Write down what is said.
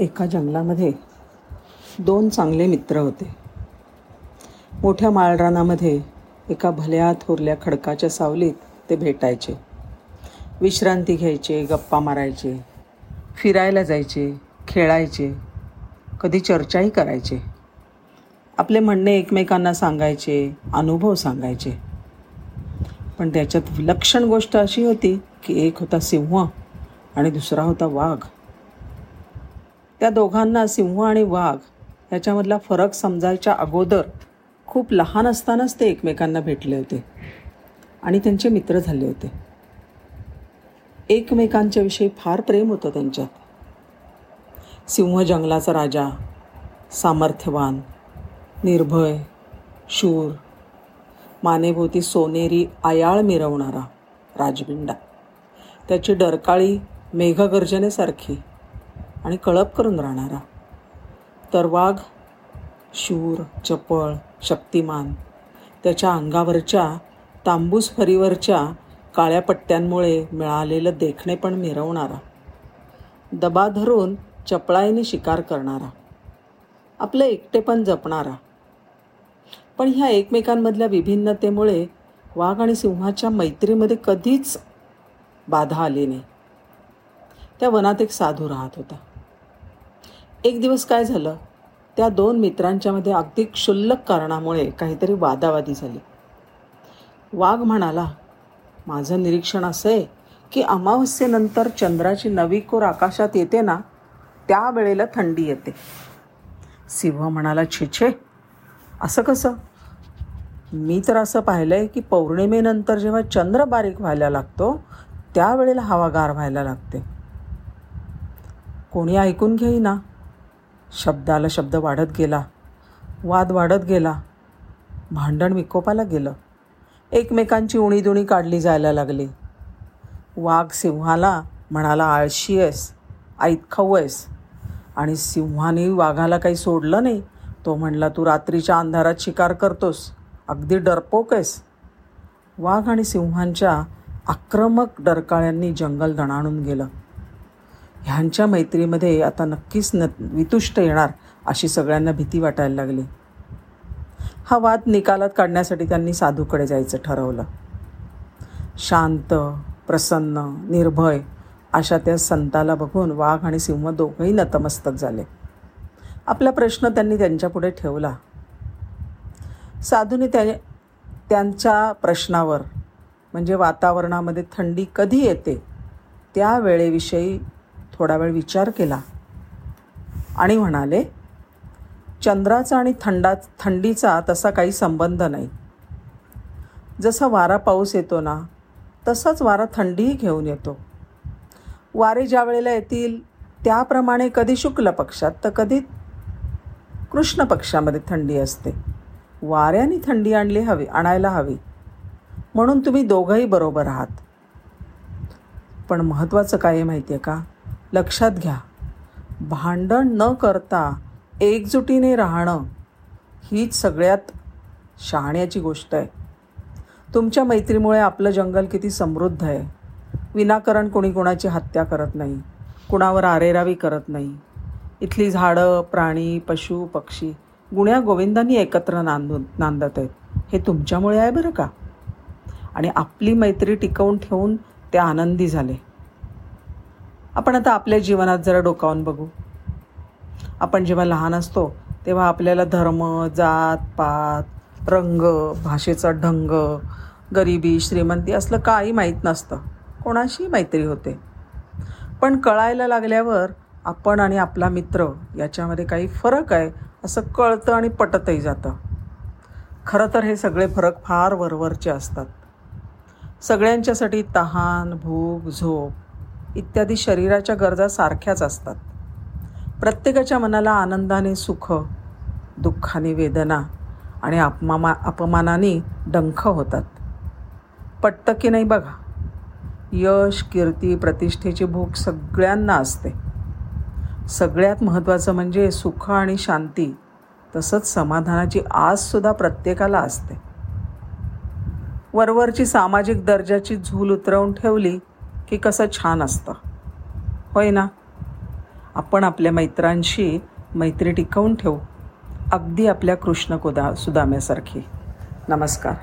एका जंगलामध्ये दोन चांगले मित्र होते. मोठ्या माळरानामध्ये एका भल्या थोरल्या खडकाच्या सावलीत ते भेटायचे. विश्रांती घ्यायचे गप्पा मारायचे फिरायला जायचे खेळायचे कधी चर्चाही करायचे. आपले म्हणणे एकमेकांना सांगायचे अनुभव सांगायचे. पण त्याच्यात विलक्षण गोष्ट अशी होती की एक होता सिंह आणि दुसरा होता वाघ. त्या दोघांना सिंह आणि वाघ ह्याच्यामधला फरक समजायच्या अगोदर खूप लहान असतानाच ते एकमेकांना भेटले होते. आणि त्यांचे मित्र झाले होते. एकमेकांच्या विषयी फार प्रेम होतं त्यांच्यात. सिंह जंगलाचा राजा सामर्थ्यवान निर्भय शूर मानेभोवती सोनेरी आयाळ मिरवणारा राजबिंडा. त्याची डरकाळी मेघगर्जनेसारखी आणि कळप करून राहणारा. तर वाघ शूर चपळ शक्तिमान त्याच्या अंगावरच्या तांबूस फरीवरच्या काळ्या पट्ट्यांमुळे मिळालेलं देखणे पण मिरवणारा. दबा धरून चपळाईने शिकार करणारा. आपलं एकटेपण जपणारा. पण ह्या एकमेकांमधल्या विभिन्नतेमुळे वाघ आणि सिंहाच्या मैत्रीमध्ये कधीच बाधा आली नाही. त्या वनात एक साधू राहत होता. एक दिवस काय झालं? त्या दोन मित्रांच्यामध्ये अगदी क्षुल्लक कारणामुळे काहीतरी वादावादी झाली. वाघ म्हणाला माझं निरीक्षण असं आहे की अमावस्येनंतर चंद्राची नवी कोर आकाशात येते ना त्यावेळेला थंडी येते. सिंह म्हणाला छे छे असं कसं? मी तर असं पाहिलं आहे की पौर्णिमेनंतर जेव्हा चंद्र बारीक व्हायला लागतो त्यावेळेला हवा गार व्हायला लागते. कोणी ऐकून घेईना. शब्दाला शब्द वाढत गेला. वाद वाढत गेला. भांडण विकोपाला गेलं. एकमेकांची उणीदुणी काढली जायला लागली. वाघ सिंहाला म्हणाला आळशी आहेस ऐत खाऊ आहेस. आणि सिंहाने वाघाला काही सोडलं नाही तो म्हणला तू रात्रीच्या अंधारात शिकार करतोस. अगदी डरपोक आहेस वाघ आणि सिंहांच्या आक्रमक डरकाळ्यांनी जंगल दणाणून गेलं. ह्यांच्या मैत्रीमध्ये आता नक्कीच न वितुष्ट येणार अशी सगळ्यांना भीती वाटायला लागली. हा वाद निकालात काढण्यासाठी त्यांनी साधूकडे जायचं ठरवलं. शांत प्रसन्न निर्भय अशा त्या संताला बघून वाघ आणि सिंह दोघंही नतमस्तक झाले. आपला प्रश्न त्यांनी त्यांच्यापुढे ठेवला. साधूने त्या त्यांच्या प्रश्नावर म्हणजे वातावरणामध्ये थंडी कधी येते त्या वेळेविषयी थोडा वेळ विचार केला आणि म्हणाले चंद्राचा आणि थंडा थंडीचा तसा काही संबंध नाही. जसा वारा पाऊस येतो ना तसाच वारा थंडीही घेऊन येतो. वारे ज्या वेळेला येतील त्याप्रमाणे कधी शुक्ल पक्षात तर कधी कृष्ण पक्षामध्ये थंडी असते. वाऱ्याने थंडी आणली हवी आणायला हवी. म्हणून तुम्ही दोघंही बरोबर आहात. पण महत्त्वाचं काय आहे माहिती आहे का? लक्षात घ्या. भांडण न करता एकजुटीने राहणं हीच सगळ्यात शहाण्याची गोष्ट आहे. तुमच्या मैत्रीमुळे आपलं जंगल किती समृद्ध आहे. विनाकारण कोणी कोणाची हत्या करत नाही. कुणावर आरेरावी करत नाही. इथली झाडं प्राणी पशु पक्षी गुण्या गोविंदांनी एकत्र नांदून नांदत आहेत. हे तुमच्यामुळे आहे बरं का? आणि आपली मैत्री टिकवून ठेवून ते आनंदी झाले. आपण आता आपल्या जीवनात जरा डोकावून बघू. आपण जेव्हा लहान असतो तेव्हा आपल्याला धर्म जात पात रंग भाषेचा ढंग गरिबी श्रीमंती असलं काही माहीत नसतं. कोणाशी मैत्री होते. पण कळायला लागल्यावर आपण आणि आपला मित्र याच्यामध्ये काही फरक आहे असं कळतं आणि पटतही जातं. खरं तर हे सगळे फरक फार वरवरचे असतात. सगळ्यांच्यासाठी तहान भूक झोप इत्यादी शरीराच्या गरजा सारख्याच असतात. प्रत्येकाच्या मनाला आनंदाने सुख दुःखाने वेदना आणि अपमामा अपमानाने डंख होतात. पटतं की नाही बघा? यश कीर्ती प्रतिष्ठेची भूक सगळ्यांना असते. सगळ्यात महत्त्वाचं म्हणजे सुख आणि शांती तसंच समाधानाची आससुद्धा प्रत्येकाला असते. वरवरची सामाजिक दर्जाची झूल उतरवून ठेवली की कसं छान असतं. होय ना? आपण आपल्या मैत्रांशी मैत्री टिकवून ठेवू. अगदी आपल्या कृष्ण कुदा सुदाम्यासारखी. नमस्कार.